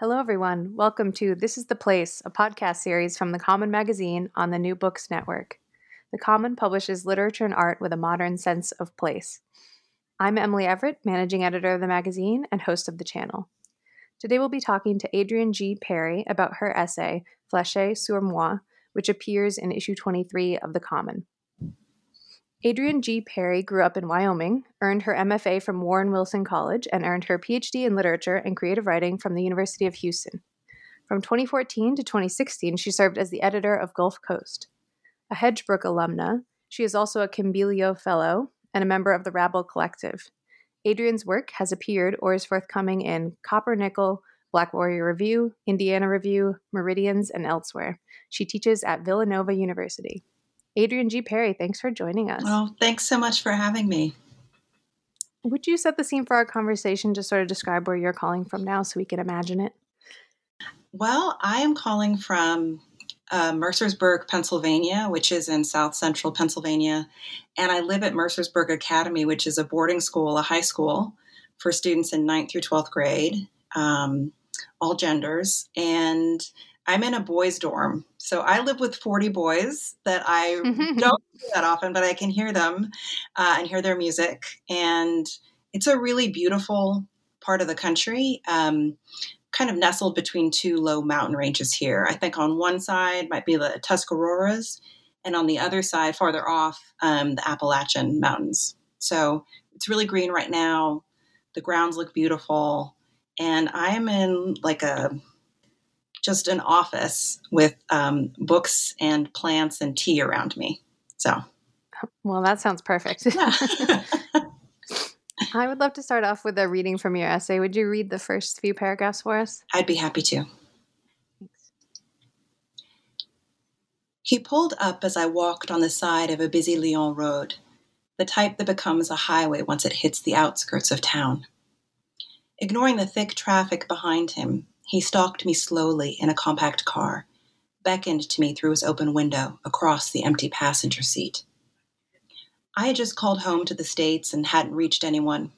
Hello, everyone. Welcome to This is the Place, a podcast series from the Common Magazine on the New Books Network. The Common publishes literature and art with a modern sense of place. I'm Emily Everett, managing editor of the magazine and host of the channel. Today we'll be talking to Adrienne G. Perry about her essay, Flasher sur moi, which appears in issue 23 of The Common. Adrienne G. Perry grew up in Wyoming, earned her MFA from Warren Wilson College, and earned her PhD in literature and creative writing from the University of Houston. From 2014 to 2016, she served as the editor of Gulf Coast. A Hedgebrook alumna, she is also a Kimbilio Fellow and a member of the Rabble Collective. Adrienne's work has appeared or is forthcoming in Copper Nickel, Black Warrior Review, Indiana Review, Meridians, and elsewhere. She teaches at Villanova University. Adrienne G. Perry, thanks for joining us. Well, thanks so much for having me. Would you set the scene for our conversation, just sort of describe where you're calling from now so we can imagine it? Well, I am calling from uh, Mercersburg, Pennsylvania, which is in south central Pennsylvania. And I live at Mercersburg Academy, which is a boarding school, a high school for students in 9th through 12th grade, um, all genders. And I'm in a boys' dorm. So I live with 40 boys that I don't see that often, but I can hear them uh, and hear their music. And it's a really beautiful part of the country, um, kind of nestled between two low mountain ranges here. I think on one side might be the Tuscaroras, and on the other side, farther off, um, the Appalachian Mountains. So it's really green right now. The grounds look beautiful. And I am in like a just an office with um, books and plants and tea around me. So, well, that sounds perfect. Yeah. I would love to start off with a reading from your essay. Would you read the first few paragraphs for us? I'd be happy to. Thanks. He pulled up as I walked on the side of a busy Lyon road, the type that becomes a highway once it hits the outskirts of town. Ignoring the thick traffic behind him, he stalked me slowly in a compact car, beckoned to me through his open window across the empty passenger seat. I had just called home to the States and hadn't reached anyone.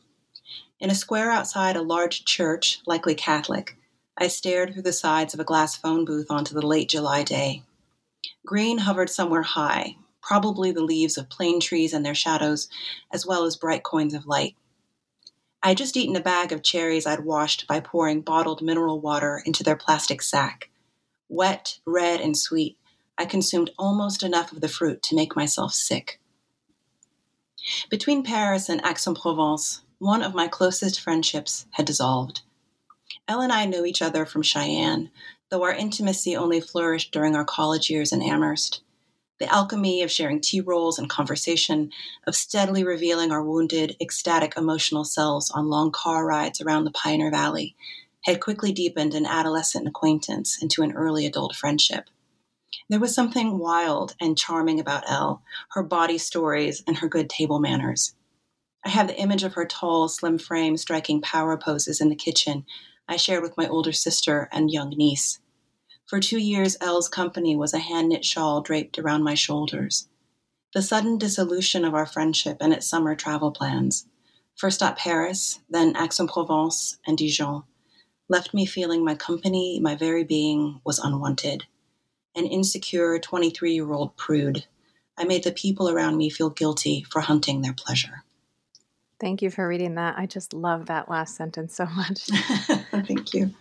In a square outside a large church, likely Catholic, I stared through the sides of a glass phone booth onto the late July day. Green hovered somewhere high, probably the leaves of plane trees and their shadows, as well as bright coins of light. I had just eaten a bag of cherries I'd washed by pouring bottled mineral water into their plastic sack. Wet, red, and sweet, I consumed almost enough of the fruit to make myself sick. Between Paris and Aix-en-Provence, one of my closest friendships had dissolved. Elle and I knew each other from Cheyenne, though our intimacy only flourished during our college years in Amherst the alchemy of sharing tea rolls and conversation, of steadily revealing our wounded, ecstatic emotional selves on long car rides around the Pioneer Valley, had quickly deepened an adolescent acquaintance into an early adult friendship. There was something wild and charming about Elle, her body stories, and her good table manners. I have the image of her tall, slim frame striking power poses in the kitchen I shared with my older sister and young niece. For two years, Elle's company was a hand knit shawl draped around my shoulders. The sudden dissolution of our friendship and its summer travel plans, first at Paris, then Aix-en-Provence and Dijon, left me feeling my company, my very being, was unwanted. An insecure 23 year old prude, I made the people around me feel guilty for hunting their pleasure. Thank you for reading that. I just love that last sentence so much. Thank you.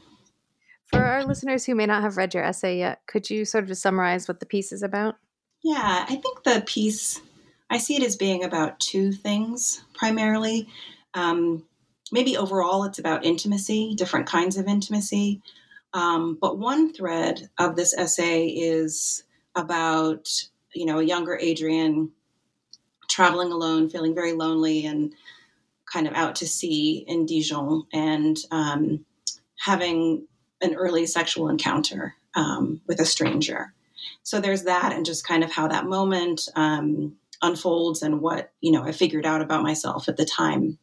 For our listeners who may not have read your essay yet, could you sort of summarize what the piece is about? Yeah, I think the piece, I see it as being about two things primarily. Um, maybe overall it's about intimacy, different kinds of intimacy. Um, but one thread of this essay is about, you know, a younger Adrian traveling alone, feeling very lonely and kind of out to sea in Dijon and um, having an early sexual encounter um, with a stranger. So there's that, and just kind of how that moment um, unfolds and what you know I figured out about myself at the time.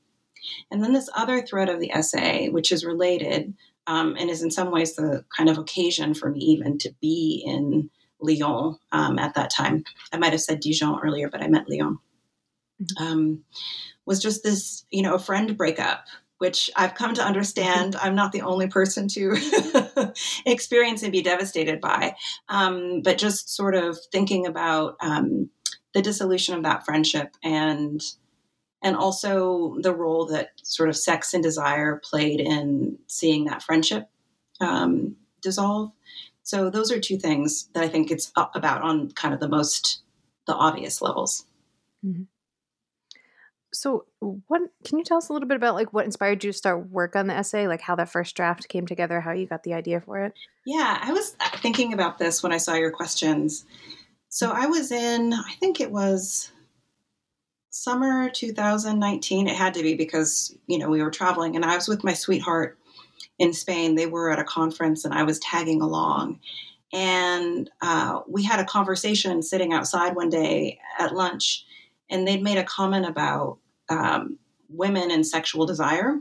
And then this other thread of the essay, which is related um, and is in some ways the kind of occasion for me even to be in Lyon um, at that time. I might have said Dijon earlier, but I meant Lyon. Mm-hmm. Um, was just this, you know, a friend breakup, which I've come to understand mm-hmm. I'm not the only person to experience and be devastated by. Um, but just sort of thinking about um, the dissolution of that friendship and and also the role that sort of sex and desire played in seeing that friendship um, dissolve. So those are two things that I think it's about on kind of the most the obvious levels. Mm-hmm. So, what can you tell us a little bit about like what inspired you to start work on the essay, like how that first draft came together, how you got the idea for it? Yeah, I was thinking about this when I saw your questions. So, I was in, I think it was summer 2019. It had to be because, you know, we were traveling and I was with my sweetheart in Spain. They were at a conference and I was tagging along. And uh, we had a conversation sitting outside one day at lunch and they'd made a comment about um, women and sexual desire.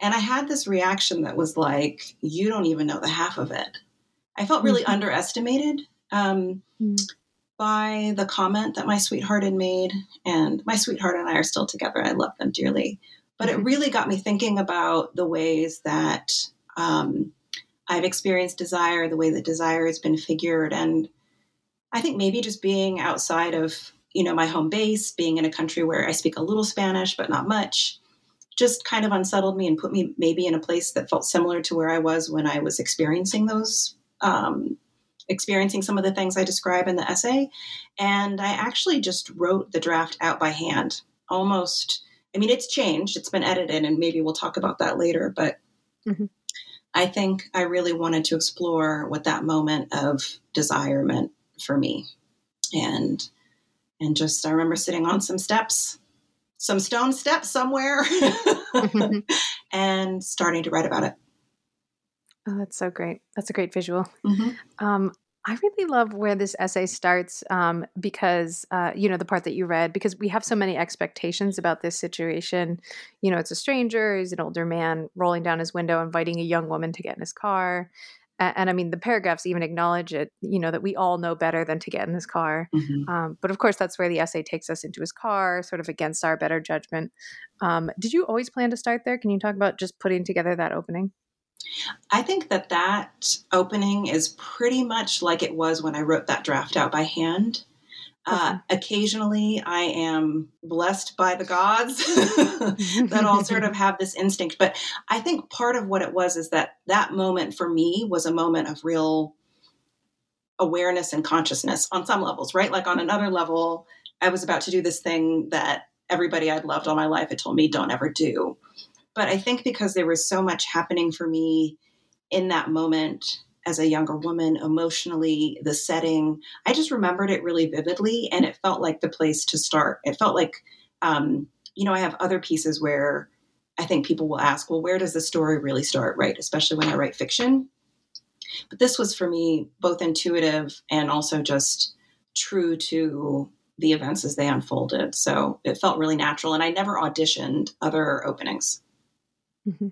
And I had this reaction that was like, you don't even know the half of it. I felt really mm-hmm. underestimated um, mm-hmm. by the comment that my sweetheart had made. And my sweetheart and I are still together. I love them dearly. But mm-hmm. it really got me thinking about the ways that um, I've experienced desire, the way that desire has been figured. And I think maybe just being outside of you know, my home base, being in a country where I speak a little Spanish, but not much, just kind of unsettled me and put me maybe in a place that felt similar to where I was when I was experiencing those, um, experiencing some of the things I describe in the essay. And I actually just wrote the draft out by hand, almost. I mean, it's changed, it's been edited, and maybe we'll talk about that later, but. Mm-hmm. I think I really wanted to explore what that moment of desire meant for me. And and just I remember sitting on some steps, some stone steps somewhere, and starting to write about it. Oh, that's so great. That's a great visual. Mm-hmm. Um, I really love where this essay starts um, because, uh, you know, the part that you read, because we have so many expectations about this situation. You know, it's a stranger, he's an older man rolling down his window, inviting a young woman to get in his car and, and, I mean, the paragraphs even acknowledge it, you know, that we all know better than to get in this car. Mm-hmm. Um, but of course, that's where the essay takes us into his car, sort of against our better judgment. Um, did you always plan to start there? Can you talk about just putting together that opening? I think that that opening is pretty much like it was when I wrote that draft out by hand. Uh, occasionally, I am blessed by the gods that all sort of have this instinct. But I think part of what it was is that that moment for me was a moment of real awareness and consciousness on some levels, right? Like on another level, I was about to do this thing that everybody I'd loved all my life had told me don't ever do. But I think because there was so much happening for me in that moment as a younger woman, emotionally, the setting. I just remembered it really vividly, and it felt like the place to start. It felt like, um, you know, I have other pieces where I think people will ask, well, where does the story really start, right? Especially when I write fiction. But this was for me both intuitive and also just true to the events as they unfolded. So it felt really natural, and I never auditioned other openings. Mm-hmm.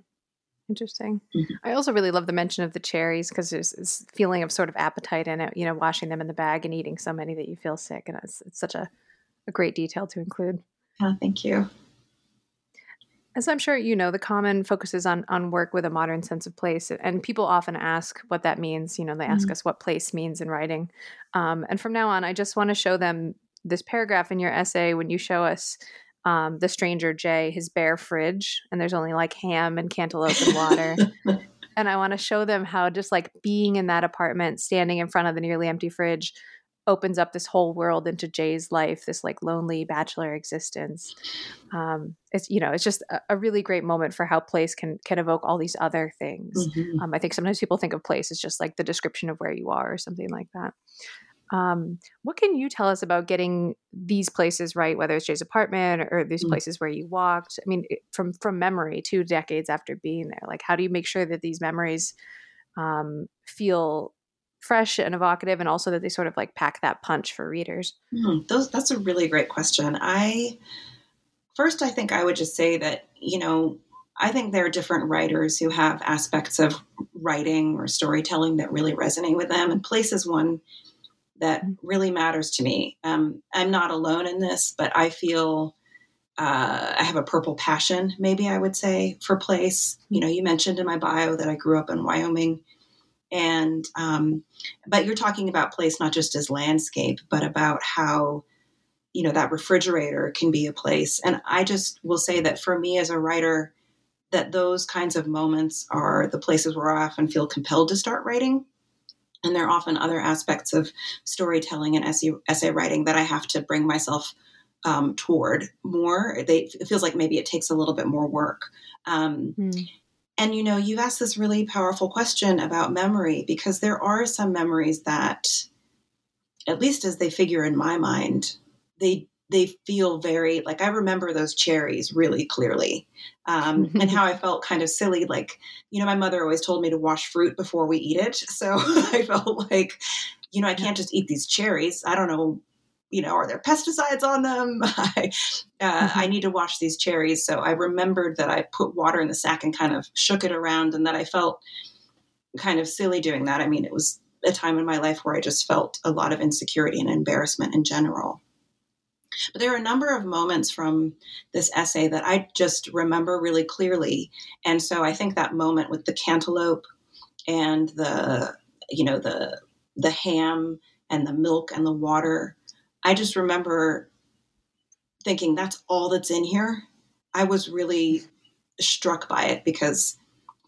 Interesting. Mm-hmm. I also really love the mention of the cherries because there's this feeling of sort of appetite in it, you know, washing them in the bag and eating so many that you feel sick. And it's, it's such a, a great detail to include. Oh, thank you. As I'm sure you know, the common focuses on on work with a modern sense of place, and people often ask what that means. You know, they ask mm-hmm. us what place means in writing. Um, and from now on, I just want to show them this paragraph in your essay when you show us um, the stranger Jay his bare fridge, and there's only like ham and cantaloupe and water. and I want to show them how just like being in that apartment, standing in front of the nearly empty fridge, opens up this whole world into Jay's life, this like lonely bachelor existence. Um, it's you know, it's just a, a, really great moment for how place can can evoke all these other things. Mm-hmm. Um, I think sometimes people think of place as just like the description of where you are or something like that. Um, what can you tell us about getting these places right, whether it's Jay's apartment or, or these mm. places where you walked? I mean, from from memory, two decades after being there, like how do you make sure that these memories um, feel fresh and evocative, and also that they sort of like pack that punch for readers? Mm, those that's a really great question. I first, I think I would just say that you know I think there are different writers who have aspects of writing or storytelling that really resonate with them, and place is one that mm-hmm. really matters to me. Um, I'm not alone in this, but I feel uh, I have a purple passion, maybe I would say, for place. You know, you mentioned in my bio that I grew up in Wyoming, and um, but you're talking about place not just as landscape, but about how you know that refrigerator can be a place. And I just will say that for me as a writer, that those kinds of moments are the places where I often feel compelled to start writing and there are often other aspects of storytelling and essay, essay writing that I have to bring myself um, toward more. They, it feels like maybe it takes a little bit more work. Um, mm. And you know, you've asked this really powerful question about memory because there are some memories that, at least as they figure in my mind, they they feel very like I remember those cherries really clearly, um, and how I felt kind of silly. Like you know, my mother always told me to wash fruit before we eat it, so I felt like you know I can't just eat these cherries. I don't know. You know, are there pesticides on them? I, uh, I need to wash these cherries. So I remembered that I put water in the sack and kind of shook it around, and that I felt kind of silly doing that. I mean, it was a time in my life where I just felt a lot of insecurity and embarrassment in general. But there are a number of moments from this essay that I just remember really clearly. And so I think that moment with the cantaloupe and the, you know, the the ham and the milk and the water, I just remember thinking that's all that's in here. I was really struck by it because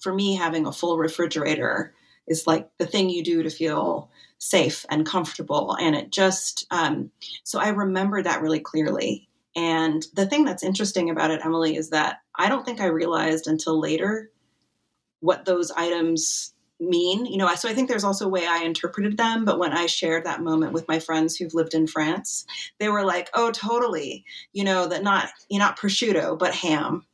for me having a full refrigerator is like the thing you do to feel safe and comfortable. And it just, um, so I remember that really clearly. And the thing that's interesting about it, Emily, is that I don't think I realized until later what those items mean. You know, so I think there's also a way I interpreted them. But when I shared that moment with my friends who've lived in France, they were like, "Oh, totally." You know that not you know, not prosciutto, but ham,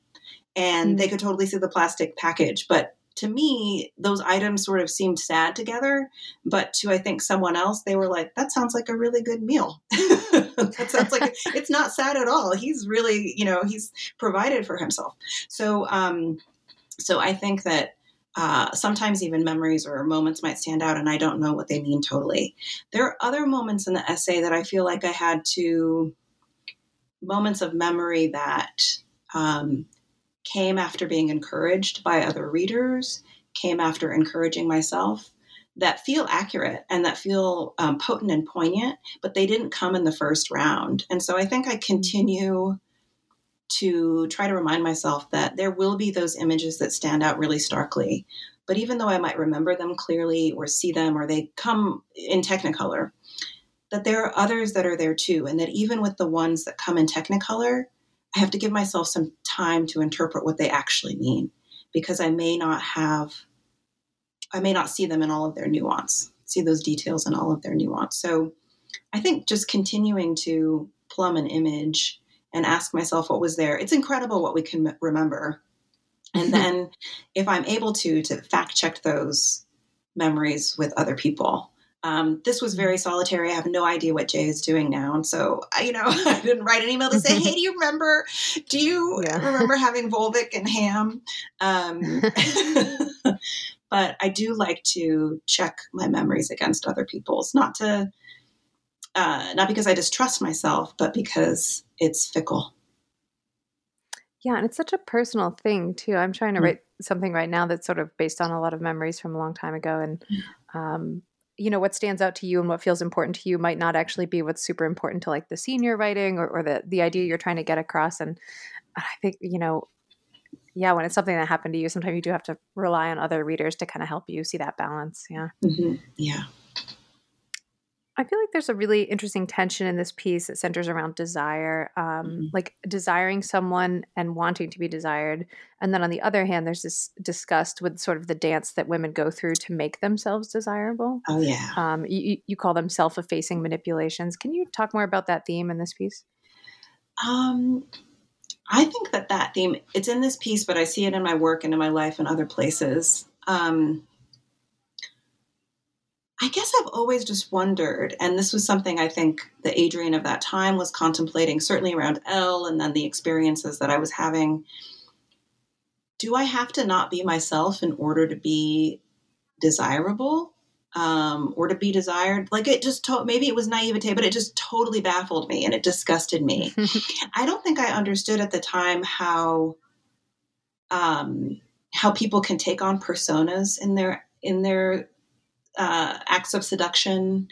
and mm-hmm. they could totally see the plastic package. But to me, those items sort of seemed sad together. But to, I think, someone else, they were like, that sounds like a really good meal. that sounds like it's not sad at all. He's really, you know, he's provided for himself. So, um, so I think that uh, sometimes even memories or moments might stand out and I don't know what they mean totally. There are other moments in the essay that I feel like I had to, moments of memory that um, came after being encouraged by other readers, came after encouraging myself, that feel accurate and that feel um, potent and poignant, but they didn't come in the first round. And so I think I continue to try to remind myself that there will be those images that stand out really starkly. But even though I might remember them clearly or see them or they come in Technicolor, that there are others that are there too. And that even with the ones that come in Technicolor, I have to give myself some time to interpret what they actually mean because I may not have, I may not see them in all of their nuance, see those details in all of their nuance. So I think just continuing to plumb an image and ask myself what was there. It's incredible what we can remember. And hmm. then if I'm able to, to fact check those memories with other people um, this was very solitary. I have no idea what Jay is doing now. And so, you know, I didn't write an email to say, hey, do you remember, do you yeah. remember having Volvic and ham? Um, but I do like to check my memories against other people's, not to, uh, not because I distrust myself, but because it's fickle. Yeah, and it's such a personal thing too. I'm trying to mm. write something right now that's sort of based on a lot of memories from a long time ago, and um, you know what stands out to you and what feels important to you might not actually be what's super important to like the senior writing or, or the the idea you're trying to get across. And i think you know yeah when it's something that happened to you sometimes you do have to rely on other readers to kind of help you see that balance. Yeah. Mm-hmm. yeah I feel like there's a really interesting tension in this piece that centers around desire, um, mm-hmm. like desiring someone and wanting to be desired. And then on the other hand, there's this disgust with sort of the dance that women go through to make themselves desirable. Oh, yeah. Um, you, you call them self effacing manipulations. Can you talk more about that theme in this piece? Um, I think that that theme, it's in this piece, but I see it in my work and in my life and other places. Um, I guess I've always just wondered, and this was something I think the Adrian of that time was contemplating, certainly around Elle and then the experiences that I was having. Do I have to not be myself in order to be desirable um, or to be desired? Like it just, to- maybe it was naivete, but it just totally baffled me and it disgusted me. I don't think I understood at the time how. Um, how people can take on personas in their in their uh, acts of seduction,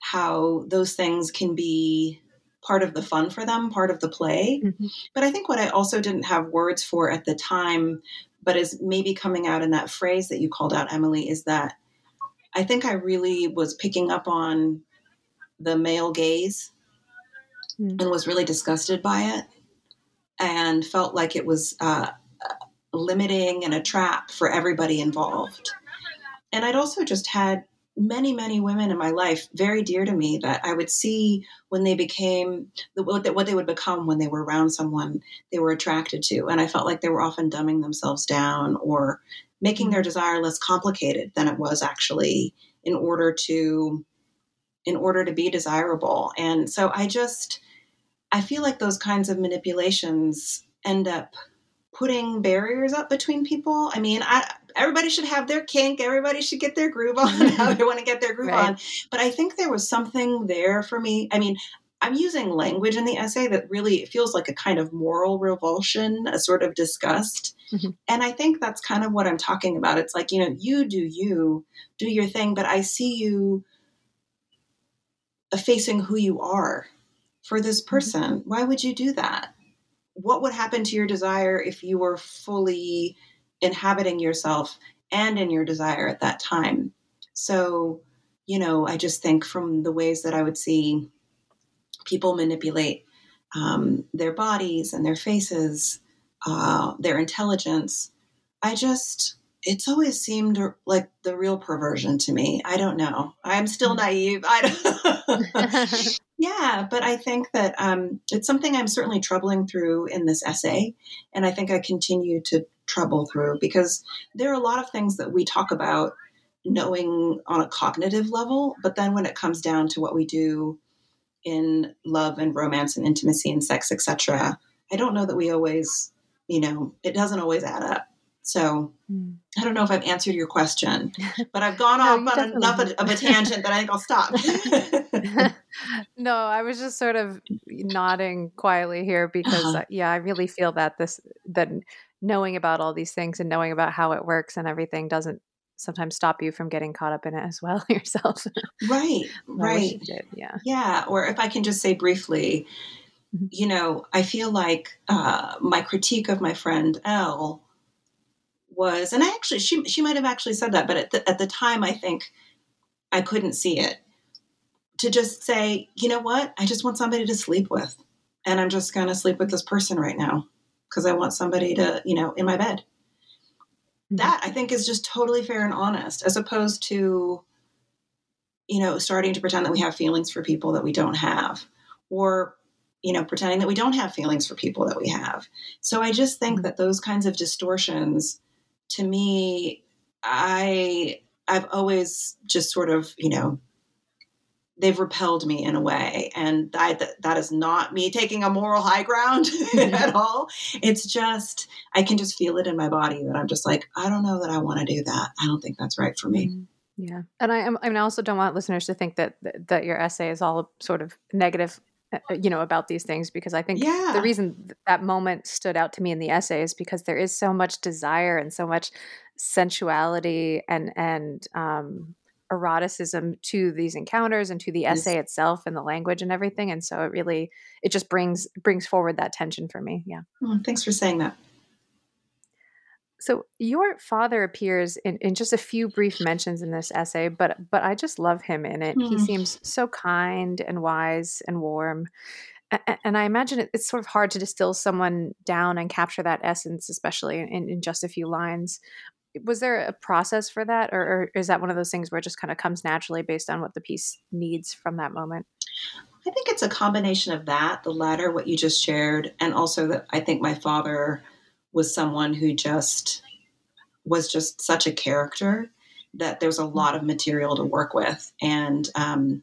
how those things can be part of the fun for them, part of the play. Mm-hmm. But I think what I also didn't have words for at the time, but is maybe coming out in that phrase that you called out, Emily, is that I think I really was picking up on the male gaze mm-hmm. and was really disgusted by it and felt like it was uh, limiting and a trap for everybody involved and I'd also just had many, many women in my life very dear to me that I would see when they became what they would become when they were around someone they were attracted to. And I felt like they were often dumbing themselves down or making their mm-hmm. desire less complicated than it was actually in order to in order to be desirable. And so I just I feel like those kinds of manipulations end up putting barriers up between people. I mean, I everybody should have their kink, everybody should get their groove on how they want to get their groove right. on. But I think there was something there for me. I mean, I'm using language in the essay that really feels like a kind of moral revulsion, a sort of disgust. Mm-hmm. And I think that's kind of what I'm talking about. It's like, you know, you do you, do your thing, but I see you facing who you are for this mm-hmm. person. Mm-hmm. Why would you do that? what would happen to your desire if you were fully inhabiting yourself and in your desire at that time? So, you know, I just think from the ways that I would see people manipulate um, their bodies and their faces, uh, their intelligence, I just, it's always seemed like the real perversion to me. I don't know. I'm still mm. naive. I don't. Yeah, but I think that um, it's something I'm certainly troubling through in this essay. And I think I continue to trouble through because there are a lot of things that we talk about knowing on a cognitive level. But then when it comes down to what we do in love and romance and intimacy and sex, etc., I don't know that we always, you know, it doesn't always add up. So mm. I don't know if I've answered your question, but I've gone no, off on enough of, of a tangent that I think I'll stop. no, I was just sort of nodding quietly here because uh-huh. yeah, I really feel that this that knowing about all these things and knowing about how it works and everything doesn't sometimes stop you from getting caught up in it as well yourself. right, right. Yeah. Yeah, or if I can just say briefly, mm-hmm. you know, I feel like uh, my critique of my friend Elle was, and I actually, she, she might have actually said that, but at the, at the time, I think I couldn't see it. To just say, you know what, I just want somebody to sleep with. And I'm just going to sleep with this person right now because I want somebody to, you know, in my bed. Mm-hmm. That I think is just totally fair and honest, as opposed to, you know, starting to pretend that we have feelings for people that we don't have, or you know, pretending that we don't have feelings for people that we have. So I just think mm-hmm. that those kinds of distortions to me, I I've always just sort of, you know, they've repelled me in a way and that, that is not me taking a moral high ground at all. It's just i can just feel it in my body that i'm just like i don't know that i want to do that. I don't think that's right for me. Mm, yeah. And i am i mean i also don't want listeners to think that that your essay is all sort of negative uh, uh, you know about these things because i think yeah. the reason that moment stood out to me in the essay is because there is so much desire and so much sensuality and and um, eroticism to these encounters and to the essay yes. itself and the language and everything and so it really it just brings brings forward that tension for me yeah oh, thanks for saying that So your father appears in, in just a few brief mentions in this essay, but but I just love him in it. Mm. He seems so kind and wise and warm. And I imagine it's sort of hard to distill someone down and capture that essence, especially in, in just a few lines. Was there a process for that, or, or is that one of those things where it just kind of comes naturally based on what the piece needs from that moment? I think it's a combination of that, the latter, what you just shared, and also that I think my father was someone who just was just such a character that there's a lot of material to work with. And um,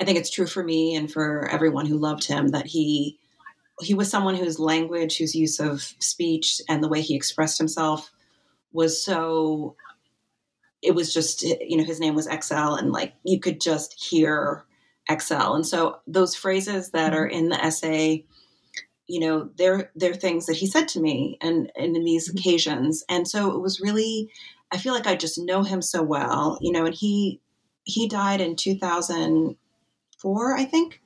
I think it's true for me and for everyone who loved him that he he was someone whose language, whose use of speech, and the way he expressed himself was so. It was just you know his name was XL, and like you could just hear XL. And so those phrases that are in the essay you know they're they're things that he said to me and, and in these mm-hmm. occasions and so it was really i feel like i just know him so well you know and he he died in 2004 i think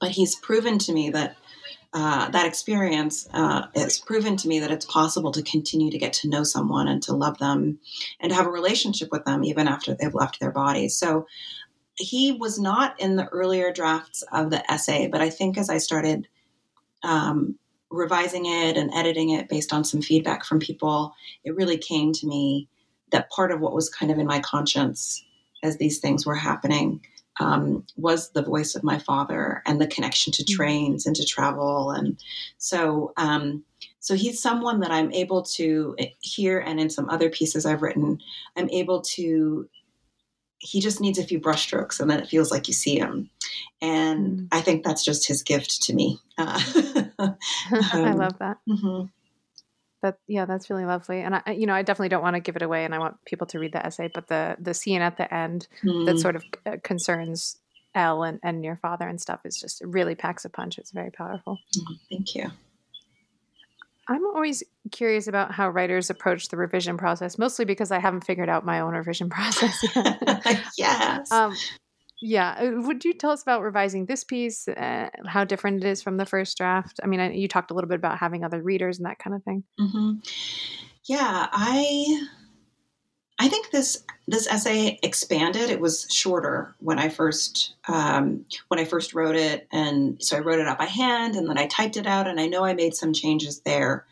but he's proven to me that uh, that experience uh, has proven to me that it's possible to continue to get to know someone and to love them and to have a relationship with them even after they've left their bodies so he was not in the earlier drafts of the essay but i think as i started um, revising it and editing it based on some feedback from people, it really came to me that part of what was kind of in my conscience as these things were happening um, was the voice of my father and the connection to mm-hmm. trains and to travel. And so, um, so he's someone that I'm able to hear, and in some other pieces I've written, I'm able to he just needs a few brushstrokes and then it feels like you see him. And mm. I think that's just his gift to me. Uh, um, I love that. Mm-hmm. That yeah, that's really lovely. And I, you know, I definitely don't want to give it away, and I want people to read the essay. But the the scene at the end mm. that sort of uh, concerns Elle and, and your father and stuff is just really packs a punch. It's very powerful. Mm, thank you. I'm always curious about how writers approach the revision process, mostly because I haven't figured out my own revision process yet. yes. Um, yeah. Uh, would you tell us about revising this piece, uh, how different it is from the first draft? I mean, I, you talked a little bit about having other readers and that kind of thing. Mm-hmm. Yeah, I I think this this essay expanded. It was shorter when I first um, when I first wrote it, and so I wrote it out by hand, and then I typed it out, and I know I made some changes there.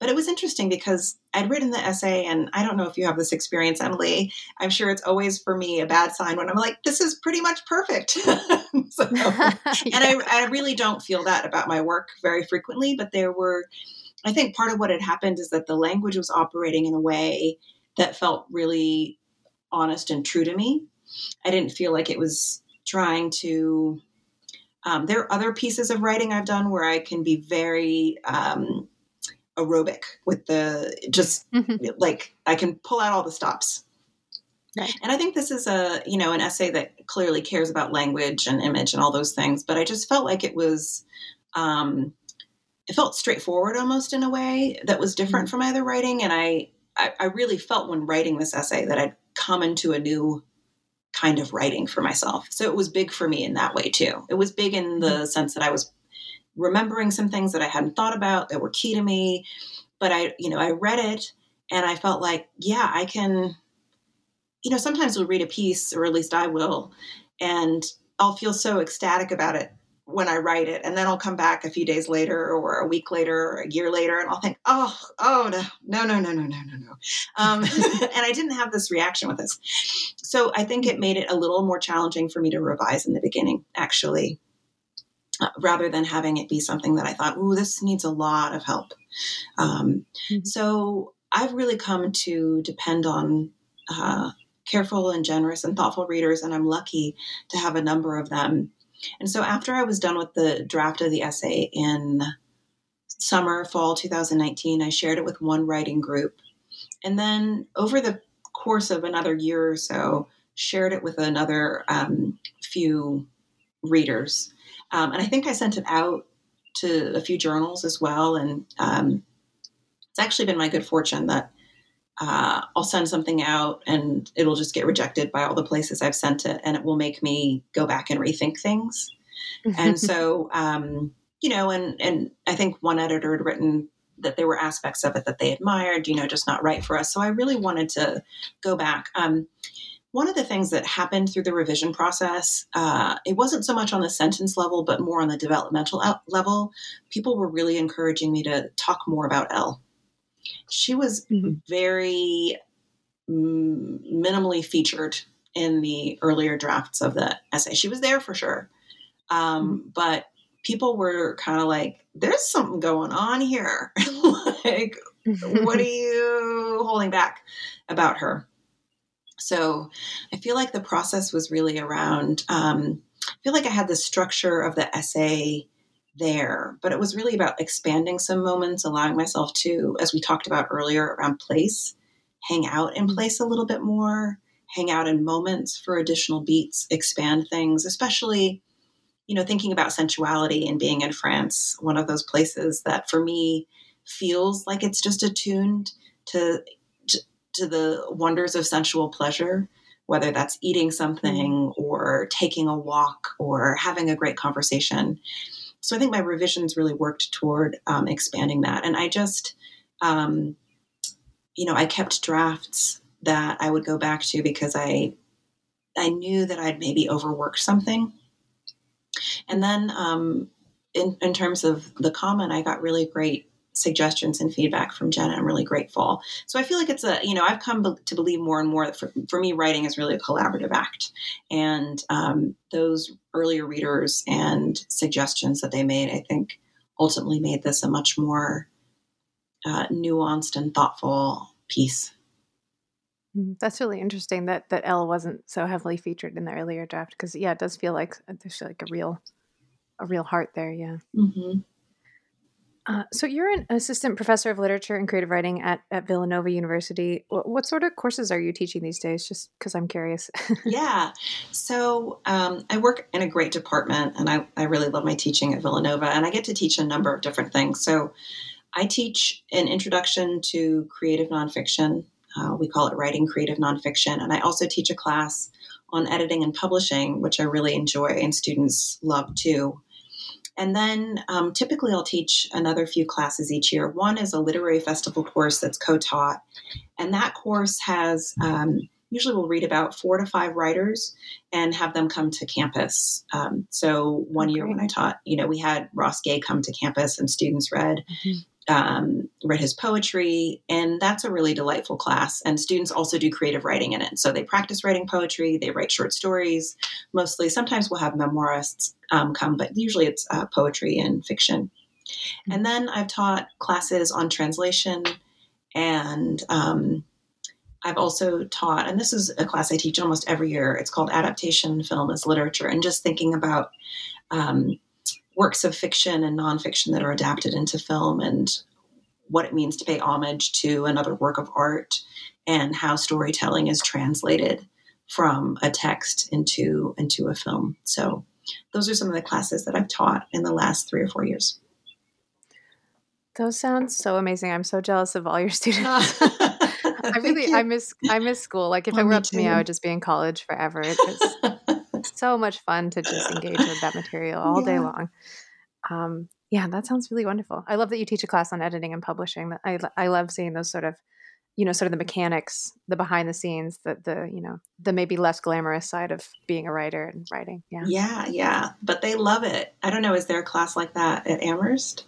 But it was interesting because I'd written the essay, and I don't know if you have this experience, Emily. I'm sure it's always for me a bad sign when I'm like, "This is pretty much perfect." so, yeah. And I, I really don't feel that about my work very frequently. But there were, I think, part of what had happened is that the language was operating in a way that felt really honest and true to me. I didn't feel like it was trying to. Um, there are other pieces of writing I've done where I can be very um, aerobic with the just mm-hmm. like I can pull out all the stops. Right. And I think this is a you know an essay that clearly cares about language and image and all those things, but I just felt like it was um, it felt straightforward almost in a way that was different mm-hmm. from my other writing, and I I, I really felt when writing this essay that I'd come into a new kind of writing for myself. So it was big for me in that way too. It was big in the mm-hmm. sense that I was remembering some things that I hadn't thought about that were key to me. But I, you know, I read it and I felt like, yeah, I can, you know, sometimes we'll read a piece, or at least I will, and I'll feel so ecstatic about it when I write it. And then I'll come back a few days later or a week later or a year later and I'll think, oh, oh no, no, no, no, no, no, no, no. Um, and I didn't have this reaction with this. So I think it made it a little more challenging for me to revise in the beginning, actually rather than having it be something that I thought, "Ooh, this needs a lot of help." Um, mm-hmm. So I've really come to depend on. Uh, careful and generous and thoughtful readers, and I'm lucky to have a number of them and so after I was done with the draft of the essay in summer, fall 2019, I shared it with one writing group. And then over the course of another year or so, shared it with another um, few readers. Um, and I think I sent it out to a few journals as well. And um, it's actually been my good fortune that uh, I'll send something out and it'll just get rejected by all the places I've sent it, and it will make me go back and rethink things. and so, um, you know, and and I think one editor had written that there were aspects of it that they admired, you know, just not right for us. So I really wanted to go back. Um, one of the things that happened through the revision process, uh, it wasn't so much on the sentence level, but more on the developmental level. People were really encouraging me to talk more about Elle. She was mm-hmm. very mm, minimally featured in the earlier drafts of the essay. She was there for sure. Um, mm-hmm. But people were kind of like, there's something going on here. like, what are you holding back about her? So I feel like the process was really around, um, I feel like I had the structure of the essay there, but it was really about expanding some moments, allowing myself to, as we talked about earlier, around place, hang out in mm-hmm. place a little bit more, hang out in moments for additional beats, expand things, especially, you know, thinking about sensuality and being in France, one of those places that for me feels like it's just attuned to to the wonders of sensual pleasure, whether that's eating something mm-hmm. or taking a walk or having a great conversation. So I think my revisions really worked toward um, expanding that. And I just, um, you know, I kept drafts that I would go back to because I, I knew that I'd maybe overworked something. And then um, in, in terms of the comment, I got really great suggestions and feedback from Jenna. I'm really grateful. So I feel like it's a, you know, I've come to believe more and more that for, for me, writing is really a collaborative act. And um, those earlier readers and suggestions that they made, I think ultimately made this a much more uh, nuanced and thoughtful piece. Mm, that's really interesting that that Elle wasn't so heavily featured in the earlier draft because yeah, it does feel like there's like a real a real heart there. Yeah. Mm-hmm. Uh, so you're an assistant professor of literature and creative writing at, at Villanova University. What, what sort of courses are you teaching these days? Just because I'm curious. yeah. So um, I work in a great department, and I, I really love my teaching at Villanova, and I get to teach a number of different things. So I teach an introduction to creative nonfiction. Uh, we call it writing creative nonfiction, and I also teach a class on editing and publishing, which I really enjoy, and students love too. And then um, typically I'll teach another few classes each year. One is a literary festival course that's co taught. And that course has, um, usually we'll read about four to five writers and have them come to campus. Um, so one year when I taught, you know, we had Ross Gay come to campus and students read. Mm-hmm um, read his poetry, and that's a really delightful class. And students also do creative writing in it. So they practice writing poetry, they write short stories, mostly. Sometimes we'll have memoirists um, come, but usually it's uh, poetry and fiction. Mm-hmm. And then I've taught classes on translation, and um, I've also taught, and this is a class I teach almost every year. It's called Adaptation Film as Literature, and just thinking about um, works of fiction and nonfiction that are adapted into film and what it means to pay homage to another work of art and how storytelling is translated from a text into into a film. So those are some of the classes that I've taught in the last three or four years. Those sound so amazing. I'm so jealous of all your students. I really I miss I miss school. Like if oh, it were up to me, I would just be in college forever. It's so much fun to just engage with that material all yeah. day long. Um, yeah, that sounds really wonderful. I love that you teach a class on editing and publishing. I I love seeing those sort of, you know, sort of the mechanics, the behind the scenes, the the you know the maybe less glamorous side of being a writer and writing. Yeah, yeah, yeah. But they love it. I don't know. Is there a class like that at Amherst?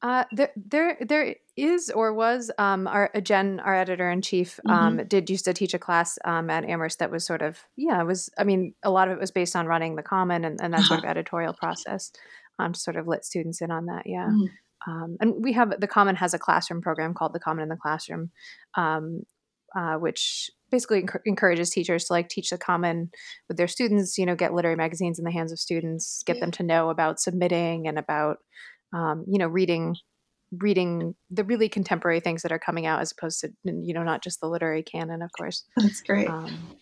Uh, there, there, there is or was um, our Jen, our editor in chief, um, mm-hmm. did used to teach a class um, at Amherst that was sort of yeah, it was. I mean, a lot of it was based on running the Common and, and that sort of editorial process, um, to sort of let students in on that. Yeah, mm-hmm. um, and we have the Common has a classroom program called the Common in the Classroom, um, uh, which basically enc- encourages teachers to like teach the Common with their students. You know, get literary magazines in the hands of students, get yeah. them to know about submitting and about um, you know, reading reading the really contemporary things that are coming out as opposed to you know not just the literary canon of course that's great um,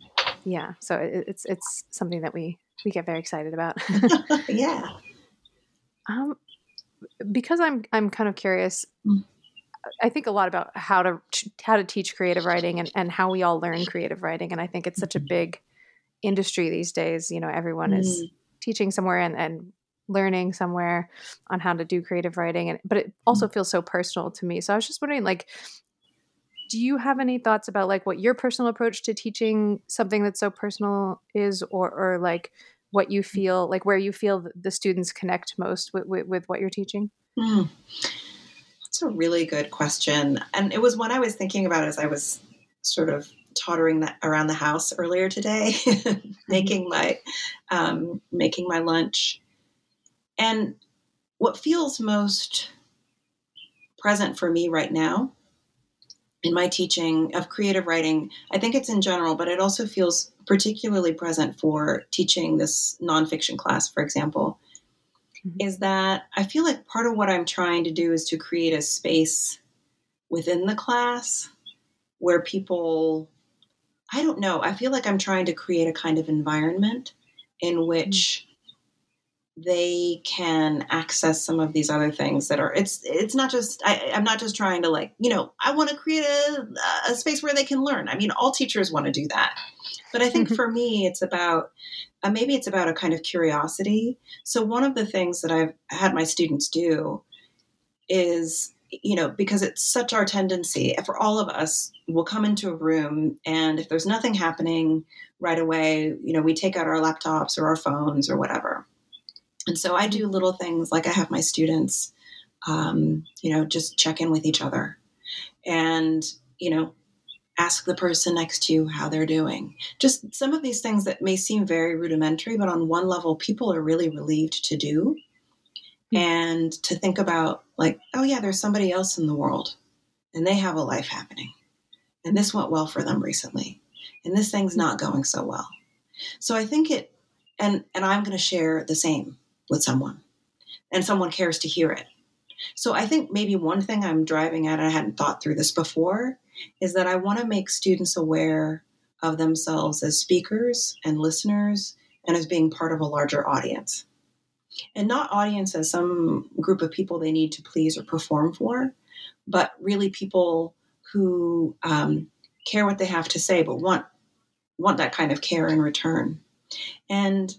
yeah so it, it's it's something that we we get very excited about yeah um because i'm i'm kind of curious mm. i think a lot about how to how to teach creative writing and, and how we all learn creative writing and i think it's such a mm-hmm. big industry these days you know everyone mm. is teaching somewhere and and learning somewhere on how to do creative writing and but it also mm. feels so personal to me so i was just wondering like do you have any thoughts about like what your personal approach to teaching something that's so personal is or or like what you mm. feel like where you feel the students connect most with, with, with what you're teaching mm. that's a really good question and it was one i was thinking about as i was sort of tottering that around the house earlier today mm-hmm. making my um, making my lunch and what feels most present for me right now in my teaching of creative writing, I think it's in general, but it also feels particularly present for teaching this nonfiction class, for example, mm-hmm. is that I feel like part of what I'm trying to do is to create a space within the class where people, I don't know, I feel like I'm trying to create a kind of environment in which they can access some of these other things that are it's it's not just I, i'm not just trying to like you know i want to create a, a space where they can learn. I mean all teachers want to do that. But i think mm-hmm. for me it's about uh, maybe it's about a kind of curiosity. So one of the things that i've had my students do is you know because it's such our tendency for all of us we'll come into a room and if there's nothing happening right away you know we take out our laptops or our phones or whatever and so I do little things like I have my students, um, you know, just check in with each other and, you know, ask the person next to you how they're doing. Just some of these things that may seem very rudimentary, but on one level, people are really relieved to do. Hmm. And to think about, like, oh, yeah, there's somebody else in the world and they have a life happening. And this went well for them recently. And this thing's not going so well. So I think it, and, and I'm going to share the same with someone and someone cares to hear it. So I think maybe one thing I'm driving at, and I hadn't thought through this before, is that I want to make students aware of themselves as speakers and listeners and as being part of a larger audience. And not audience as some group of people they need to please or perform for, but really people who um, care what they have to say, but want want that kind of care in return. And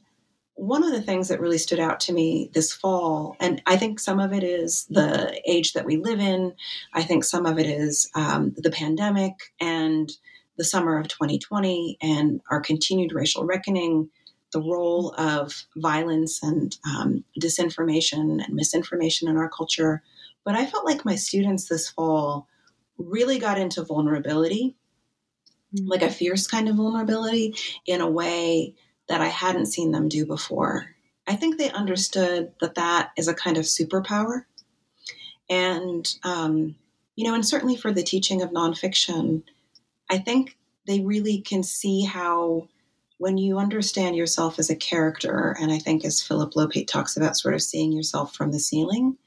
one of the things that really stood out to me this fall, and I think some of it is the age that we live in, I think some of it is um, the pandemic and the summer of 2020 and our continued racial reckoning, the role of violence and um, disinformation and misinformation in our culture. But I felt like my students this fall really got into vulnerability, mm-hmm. like a fierce kind of vulnerability, in a way that I hadn't seen them do before. I think they understood that that is a kind of superpower. And, um, you know, and certainly for the teaching of nonfiction, I think they really can see how when you understand yourself as a character, and I think as Philip Lopate talks about sort of seeing yourself from the ceiling,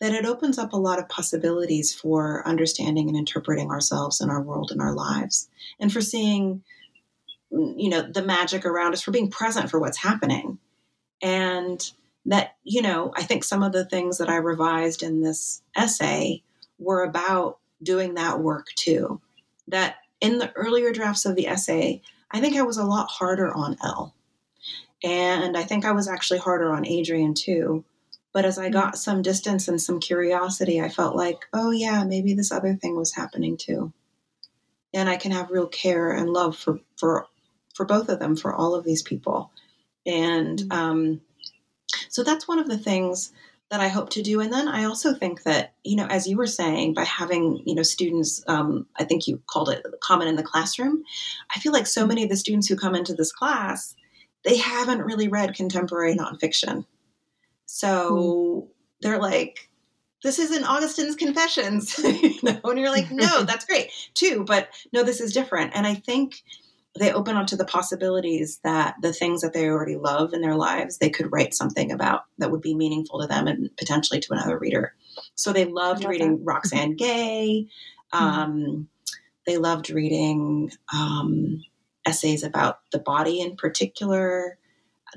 that it opens up a lot of possibilities for understanding and interpreting ourselves and our world and our lives, and for seeing you know the magic around us for being present for what's happening. And that you know i think some of the things that i revised in this essay were about doing that work too. That in the earlier drafts of the essay i think i was a lot harder on Elle and i think i was actually harder on adrian too. But as i mm-hmm. got some distance and some curiosity i felt like oh yeah maybe this other thing was happening too. And i can have real care and love for for for both of them, for all of these people. And mm-hmm. um, so that's one of the things that I hope to do. And then I also think that, you know, as you were saying, by having, you know, students, um, I think you called it common in the classroom, I feel like so mm-hmm. many of the students who come into this class, they haven't really read contemporary nonfiction. So mm-hmm. they're like, this isn't Augustine's Confessions, you know, and you're like, no, that's great too, but no, this is different. And I think they open up to the possibilities that the things that they already love in their lives, they could write something about that would be meaningful to them and potentially to another reader. So they loved reading that. Roxane Gay. Mm-hmm. Um, mm-hmm. They loved reading um, essays about the body in particular.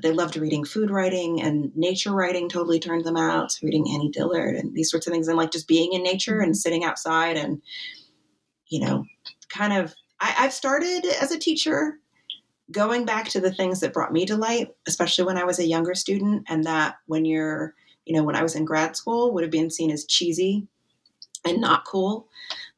They loved reading food writing and nature writing totally turned them out. So reading Annie Dillard and these sorts of things and like just being in nature and mm-hmm. sitting outside and, you know, kind of I, I've started as a teacher going back to the things that brought me delight, especially when I was a younger student, and that when you're, you know, when I was in grad school would have been seen as cheesy and not cool.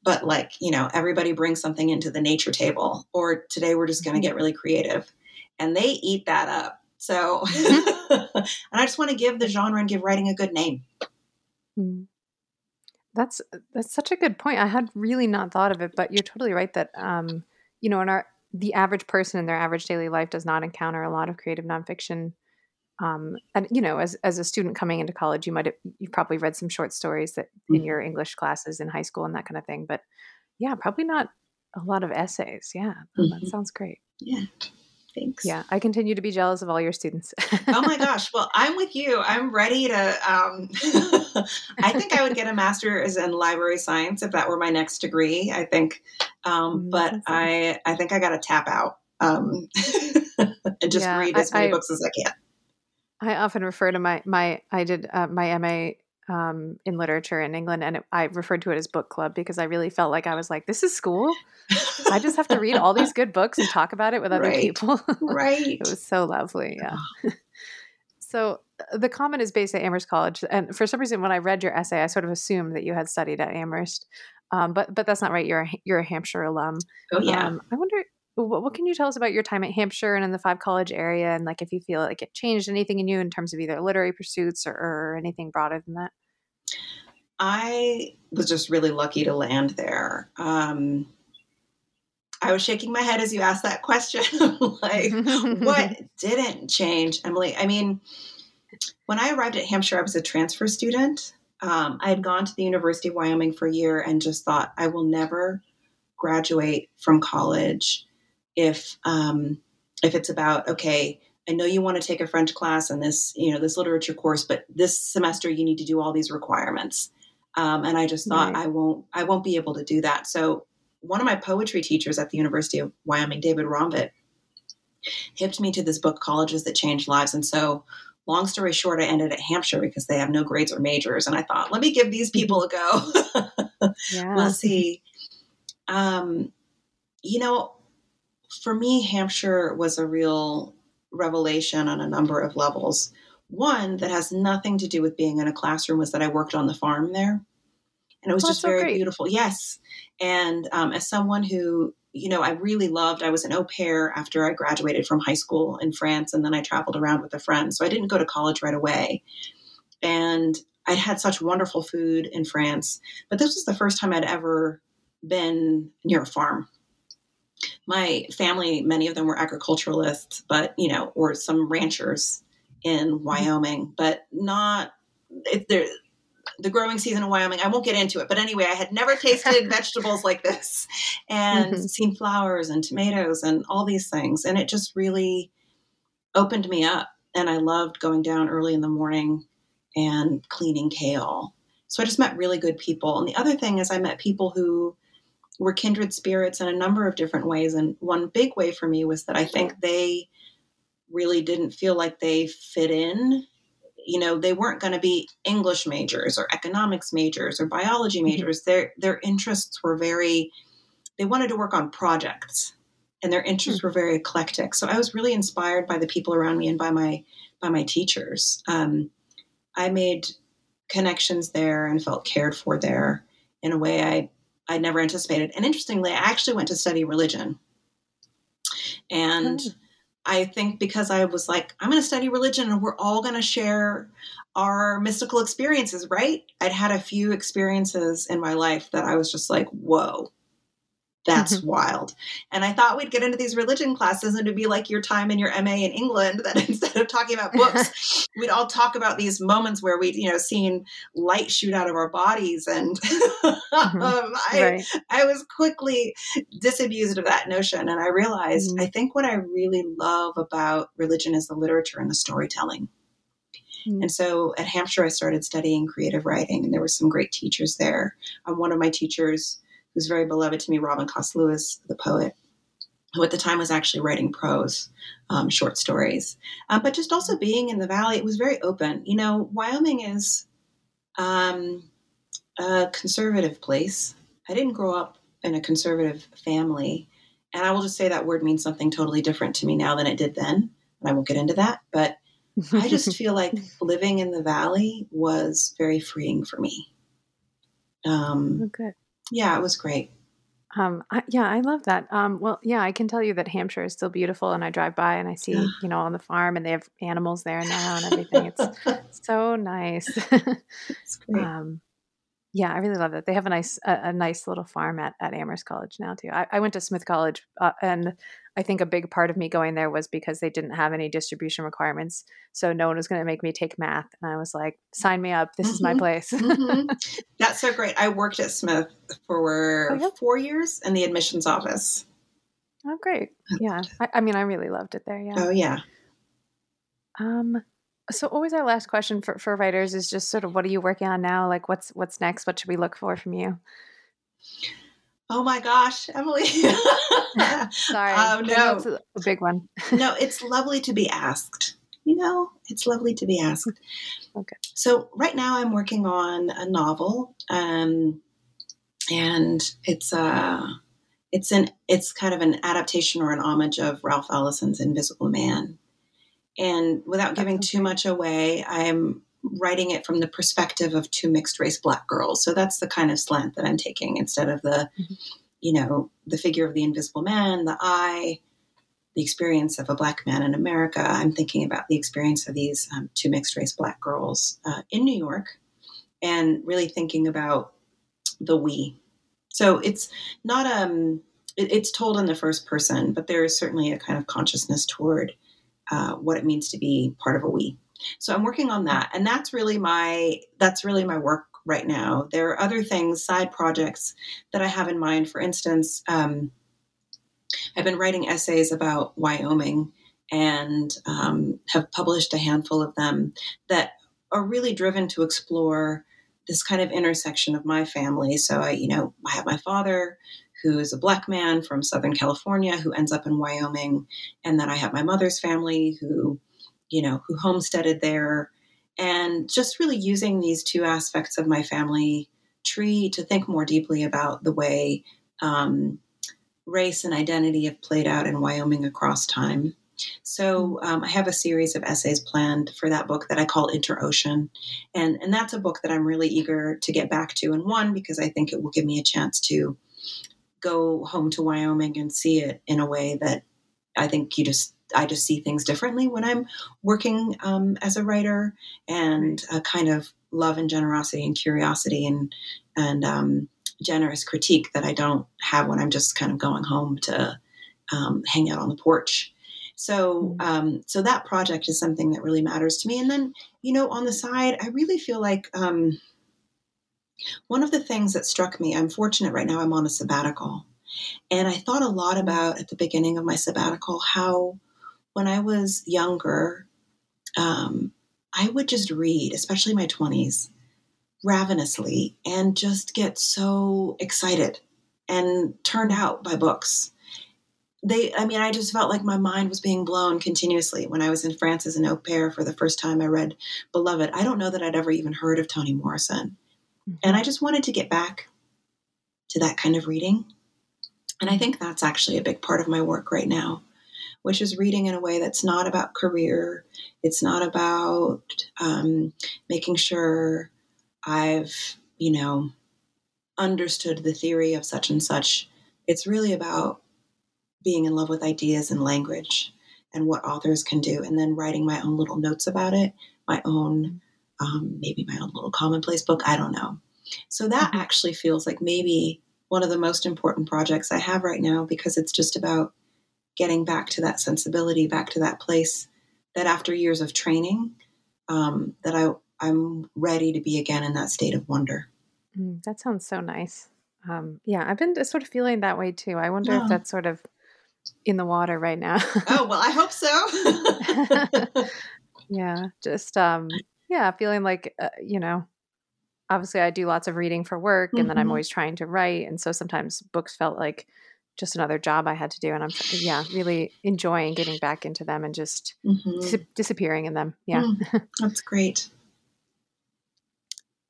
But like, you know, everybody brings something into the nature table, or today we're just going to mm-hmm. get really creative. And they eat that up. So, mm-hmm. and I just want to give the genre and give writing a good name. Hmm. That's that's such a good point. I had really not thought of it, but you're totally right that um, you know, in our the average person in their average daily life does not encounter a lot of creative nonfiction. Um, and you know, as as a student coming into college, you might have you've probably read some short stories that in mm-hmm. your English classes in high school and that kind of thing. But yeah, probably not a lot of essays. Yeah, mm-hmm. that sounds great. Yeah. Thanks. Yeah, I continue to be jealous of all your students. oh my gosh. Well, I'm with you. I'm ready to. Um, I think I would get a master's in library science if that were my next degree. I think, um, mm, but I I think I got to tap out um, and just yeah, read as many I, books as I can. I often refer to my my I did uh, my MA um, in literature in England, and it, I referred to it as book club because I really felt like I was like, this is school. I just have to read all these good books and talk about it with other right. people. right. It was so lovely. Yeah. so uh, the Common is based at Amherst College, and for some reason, when I read your essay, I sort of assumed that you had studied at Amherst, um, but but that's not right. You're a, you're a Hampshire alum. Oh yeah. Um, I wonder what, what, can you tell us about your time at Hampshire and in the five college area, and like if you feel like it changed anything in you in terms of either literary pursuits or, or anything broader than that? I was just really lucky to land there. Um, I was shaking my head as you asked that question. like, what didn't change, Emily? I mean, when I arrived at Hampshire, I was a transfer student. Um, I had gone to the University of Wyoming for a year and just thought, I will never graduate from college if um, if it's about okay I know you want to take a French class and this, you know, this literature course, but this semester you need to do all these requirements. Um, and I just thought right. I won't, I won't be able to do that. So one of my poetry teachers at the University of Wyoming, David Romtvedt, hipped me to this book, Colleges That Change Lives. And so, long story short, I ended at Hampshire because they have no grades or majors. And I thought, let me give these people a go. yeah. We'll see. Um, you know, for me, Hampshire was a real revelation on a number of levels. One that has nothing to do with being in a classroom was that I worked on the farm there. And it was oh, just very so beautiful. Yes. And um, as someone who, you know, I really loved, I was an au pair after I graduated from high school in France, and then I traveled around with a friend. So I didn't go to college right away. And I had such wonderful food in France. But this was the first time I'd ever been near a farm my family, many of them were agriculturalists, but you know, or some ranchers in mm-hmm. Wyoming, but not the growing season in Wyoming. I won't get into it, but anyway, I had never tasted vegetables like this, and mm-hmm. seen flowers and tomatoes and all these things, and it just really opened me up. And I loved going down early in the morning and cleaning kale. So I just met really good people. And the other thing is, I met people who were kindred spirits in a number of different ways. And one big way for me was that I think they really didn't feel like they fit in. You know, they weren't going to be English majors or economics majors or biology mm-hmm. majors. Mm-hmm. Their their interests were very they wanted to work on projects and their interests mm-hmm. were very eclectic. So I was really inspired by the people around me and by my by my teachers. Um, I made connections there and felt cared for there in a way I I never anticipated. And interestingly, I actually went to study religion. And mm. I think because I was like, I'm going to study religion and we're all going to share our mystical experiences, right? I'd had a few experiences in my life that I was just like, whoa, that's mm-hmm. wild. And I thought we'd get into these religion classes and it'd be like your time in your MA in England that instead of talking about books, we'd all talk about these moments where we'd, you know, seen light shoot out of our bodies. And mm-hmm. um, I, right. I was quickly disabused of that notion. And I realized mm-hmm. I think what I really love about religion is the literature and the storytelling. Mm-hmm. And so at Hampshire, I started studying creative writing, and there were some great teachers there. Um, one of my teachers who's very beloved to me, Robin Coste Lewis, the poet, who at the time was actually writing prose, um, short stories. Um, but just also being in the valley, it was very open. You know, Wyoming is um, a conservative place. I didn't grow up in a conservative family. And I will just say that word means something totally different to me now than it did then. And I won't get into that. But I just feel like living in the valley was very freeing for me. Um, good. Yeah, it was great. Um, I, yeah, I love that. Um, well, yeah, I can tell you that Hampshire is still beautiful, and I drive by and I see, you know, on the farm, and they have animals there now and everything. It's so nice. It's great. um, yeah, I really love that. They have a nice, a, a nice little farm at, at Amherst College now too. I, I went to Smith College, uh, and I think a big part of me going there was because they didn't have any distribution requirements, so no one was going to make me take math, and I was like, "Sign me up! This is my Mhm. place." Mhm. That's so great. I worked at Smith for Oh, yeah? four years in the admissions office. oh, great! Yeah, I, I mean, I really loved it there. Yeah. Oh, yeah. Um, so always our last question for, for writers is just sort of what are you working on now? Like what's what's next? What should we look for from you? Oh my gosh, Emily. Sorry. Oh, no. It's a, a big one. no, it's lovely to be asked. You know, it's lovely to be asked. Okay. So right now I'm working on a novel, um, and it's uh it's an it's kind of an adaptation or an homage of Ralph Ellison's Invisible Man. And without giving sounds too much away, I'm writing it from the perspective of two mixed race black girls. So that's the kind of slant that I'm taking instead of the, Mhm. you know, the figure of the invisible man, the eye, the experience of a black man in America. I'm thinking about the experience of these um, two mixed race black girls uh, in New York and really thinking about the we. So it's not, um, it, it's told in the first person, but there is certainly a kind of consciousness toward uh, what it means to be part of a we. So I'm working on that, and that's really my that's really my work right now. There are other things, side projects that I have in mind. For instance, um, I've been writing essays about Wyoming and um, have published a handful of them that are really driven to explore this kind of intersection of my family. So I, you know, I have my father who is a black man from Southern California who ends up in Wyoming, and then I have my mother's family who, you know, who homesteaded there, and just really using these two aspects of my family tree to think more deeply about the way um, race and identity have played out in Wyoming across time. So um, I have a series of essays planned for that book that I call Interocean, and and that's a book that I'm really eager to get back to. And one because I think it will give me a chance to go home to Wyoming and see it in a way that I think you just I just see things differently when I'm working um, as a writer, and a kind of love and generosity and curiosity and and um, generous critique that I don't have when I'm just kind of going home to um, hang out on the porch. So, um, so that project is something that really matters to me. And then, you know, on the side, I really feel like um, one of the things that struck me. I'm fortunate right now. I'm on a sabbatical, and I thought a lot about at the beginning of my sabbatical how, when I was younger, um, I would just read, especially my 20s, ravenously, and just get so excited and turned out by books they i mean i just felt like my mind was being blown continuously when i was in france as an au pair for the first time i read beloved i don't know that i'd ever even heard of toni morrison and i just wanted to get back to that kind of reading. And i think that's actually a big part of my work right now which is reading in a way that's not about career. It's not about um, making sure i've you know understood the theory of such and such. It's really about being in love with ideas and language and what authors can do, and then writing my own little notes about it, my own, um, maybe my own little commonplace book. I don't know. So that Mhm. actually feels like maybe one of the most important projects I have right now because it's just about getting back to that sensibility, back to that place that after years of training, um, that I I'm ready to be again in that state of wonder. Mm, that sounds so nice. Um, yeah, I've been sort of feeling that way too. I wonder Yeah. if that's sort of in the water right now. Oh well, I hope so. yeah, just um, yeah, feeling like uh, you know, obviously I do lots of reading for work, and then I'm Mhm. always trying to write, and so sometimes books felt like just another job I had to do, and I'm yeah, really enjoying getting back into them and just Mhm. dis- disappearing in them. Yeah. Mm, that's great.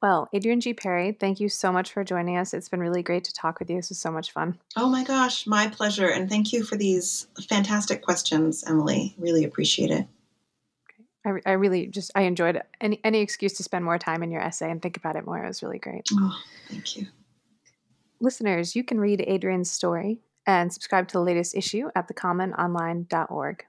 Well, Adrian G. Perry, thank you so much for joining us. It's been really great to talk with you. This was so much fun. Oh my gosh, my pleasure. And thank you for these fantastic questions, Emily. Really appreciate it. I, I really just I enjoyed it. Any any excuse to spend more time in your essay and think about it more. It was really great. Oh, thank you. Listeners, you can read Adrian's story and subscribe to the latest issue at thecommononline.org.